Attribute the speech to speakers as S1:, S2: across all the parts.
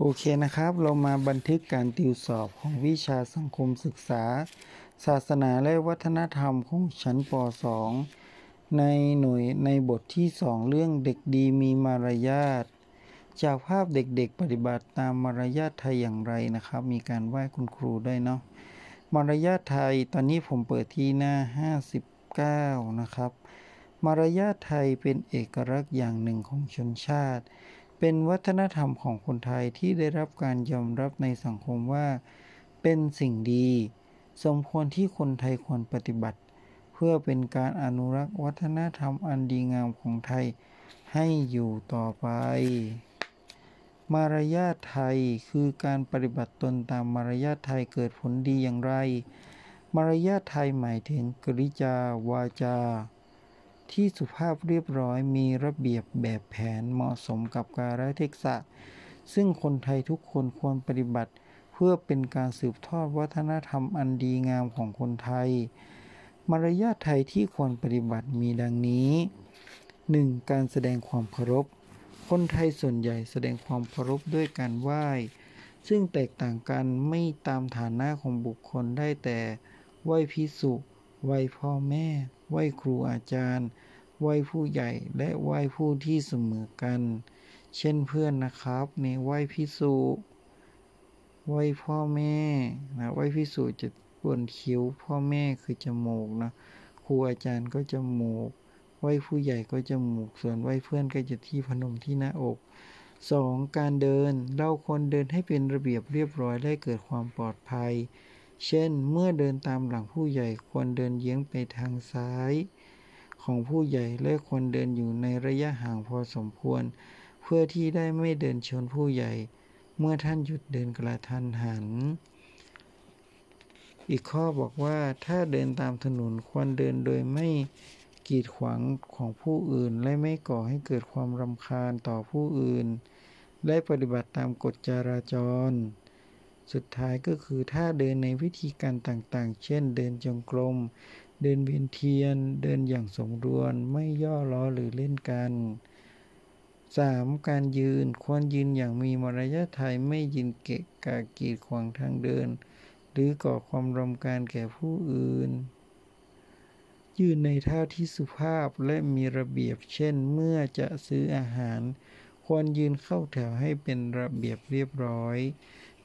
S1: โอเคนะครับ เรามาบันทึกการติวสอบของวิชาสังคมศึกษา ศาสนาและวัฒนธรรมของชั้นป .2 ในหน่วยในบทที่ 2 เรื่องเด็กดีมีมารยาท จากภาพเด็กๆ ปฏิบัติตามมารยาทไทยอย่างไรนะครับ มีการไหว้คุณครูด้วยเนาะ มารยาทไทยตอนนี้ผมเปิดที่หน้า 59 นะครับ มารยาทไทยเป็นเอกลักษณ์อย่างหนึ่งของชนชาติ เป็นวัฒนธรรมของคนไทยที่ได้รับการยอมรับในสังคมว่า เป็นสิ่งดี สมควรที่คนไทยควรปฏิบัติ เพื่อเป็นการอนุรักษ์วัฒนธรรมอันดีงามของไทยให้อยู่ต่อไป มารยาทไทยคือการปฏิบัติตนตามมารยาทไทยเกิดผลดีอย่างไร มารยาทไทยหมายถึงกริยาวาจา ที่สุภาพเรียบร้อยมีระเบียบแบบแผนเหมาะสมกับกาลเทศะ ซึ่งคนไทยทุกคนควรปฏิบัติ เพื่อเป็นการสืบทอดวัฒนธรรมอันดีงามของคนไทย มารยาทไทยที่ควรปฏิบัติมีดังนี้ 1. การแสดงความเคารพ คนไทยส่วนใหญ่แสดงความเคารพด้วยการไหว้ ซึ่งแตกต่างกันไม่ตามฐานะของบุคคลได้แต่ไหว้พิสุไหว้พ่อแม่ ไหว้ครูอาจารย์ ไหว้ผู้ใหญ่และไหว้ผู้ที่เสมอกัน เช่นเพื่อนนะครับในไหว้พิสุไหว้พ่อแม่นะไหว้พิสุจะบนคิ้วพ่อแม่คือจมูกนะครูอาจารย์ก็จมูก ไหว้ผู้ใหญ่ก็จมูก ส่วนไหว้เพื่อนก็จะที่พนมที่หน้าอก 2. การเดิน เราควรเดินให้เป็นระเบียบเรียบร้อยและเกิดความปลอดภัย เช่น เมื่อเดินตามหลังผู้ใหญ่ควรเดินเยื้องไปทางซ้ายของผู้ใหญ่และควรเดินอยู่ในระยะห่างพอสมควร เพื่อที่ได้ไม่เดินชนผู้ใหญ่ เมื่อท่านหยุดเดินกระทันหัน อีกข้อบอกว่าถ้าเดินตามถนนควรเดินโดยไม่กีดขวางของผู้อื่น และไม่ก่อให้เกิดความรำคาญต่อผู้อื่น และปฏิบัติตามกฎจราจร สุดท้ายก็คือถ้าเดินในวิธีการต่างๆ เช่น เดินจงกรม เดินเวียนเทียน เดินอย่างสมรวนไม่ย่อล้อหรือเล่นกัน 3. การยืนควรยืนอย่างมีมารยาทไทยไม่ยืนเกะกะกีดขวางทางเดิน หรือก่อความรำคาญแก่ผู้อื่น ยืนในท่าที่สุภาพและมีระเบียบเช่น เมื่อจะซื้ออาหาร ควรยืนเข้าแถวให้เป็นระเบียบเรียบร้อย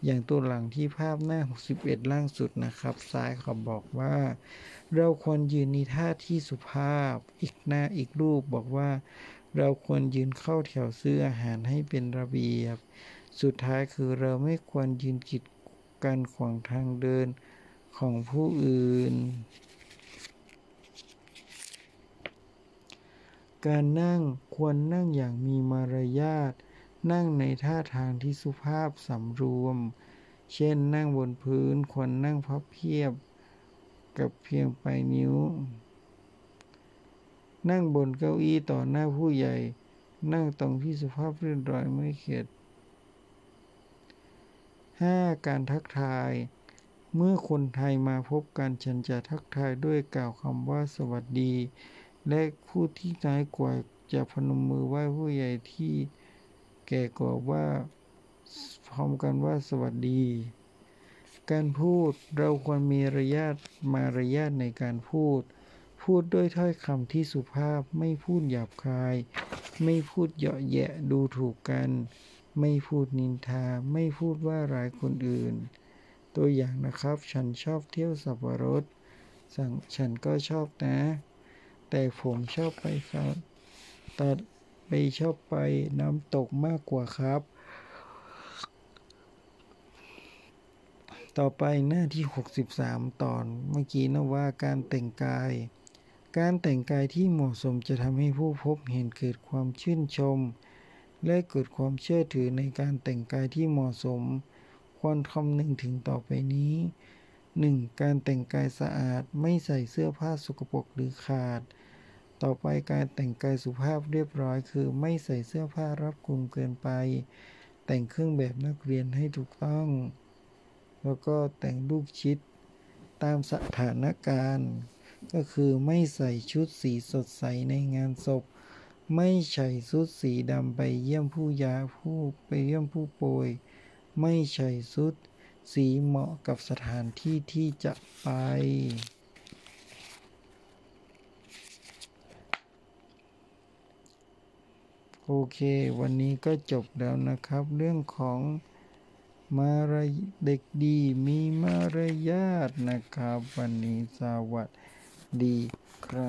S1: อย่างตัวหลังที่ภาพหน้า 61 ล่างสุดนะครับ ซ้ายเขาบอกว่า เราควรยืนในท่าที่สุภาพ อีกหน้าอีกรูปบอกว่า เราควรยืนเข้าแถวซื้ออาหารให้เป็นระเบียบ สุดท้ายคือเราไม่ควรยืนกีดกันขวางทางเดินของผู้อื่น การนั่งควรนั่งอย่างมีมารยาท นั่งในท่าทางที่สุภาพสำรวม เช่นนั่งบนพื้นควรนั่งพับเพียบ กับเพียงปลายนิ้ว นั่งบนเก้าอี้ต่อหน้าผู้ใหญ่ นั่งตรงที่สุภาพเรียบร้อยไม่เข็ด 5. การทักทาย เมื่อคนไทยมาพบกันฉันจะทักทายด้วยกล่าวคำว่าสวัสดี และผู้ที่น้อยกว่าจะพนมมือไหว้ผู้ใหญ่ที่ แก่กว่าว่าพร้อมกันว่าสวัสดี การพูดเราควรมีระยะมารยาทในการพูด พูดด้วยถ้อยคำที่สุภาพไม่พูดหยาบคาย ไม่พูดเหยาะแยะดูถูกกัน ไม่พูดนินทา ไม่พูดว่าร้ายคนอื่น ตัวอย่างนะครับ ฉันชอบเที่ยวสับปะรดสั่งฉันก็ชอบนะ แต่ผมชอบไปตัด ไปชอบไปน้ำตกมากกว่าครับ ต่อไปหน้าที่ 63 ตอนเมื่อกี้นะว่าการแต่งกาย การแต่งกายที่เหมาะสมจะทำให้ผู้พบเห็นเกิดความชื่นชม และเกิดความเชื่อถือในการแต่งกายที่เหมาะสม ควรคำนึงถึงต่อไปนี้ 1. การแต่งกายสะอาดไม่ใส่เสื้อผ้าสกปรกหรือขาด ต่อไปการแต่งกายสุภาพเรียบร้อย คือไม่ใส่เสื้อผ้ารับคลุมเกินไป แต่งเครื่องแบบนักเรียนให้ถูกต้อง แล้วก็แต่งลูกชิดตามสถานการณ์ ก็คือไม่ใส่ชุดสีสดใสในงานศพ ไม่ใส่ชุดสีดำไปเยี่ยมผู้ยาผู้ไปเยี่ยมผู้ป่วย ไม่ใช่ชุดสีเหมาะกับสถานที่ที่จะไป โอเค วันนี้ก็จบแล้วนะครับ เรื่องของมารยเด็กดีมีมารยาทนะครับ วันนี้สวัสดีครับ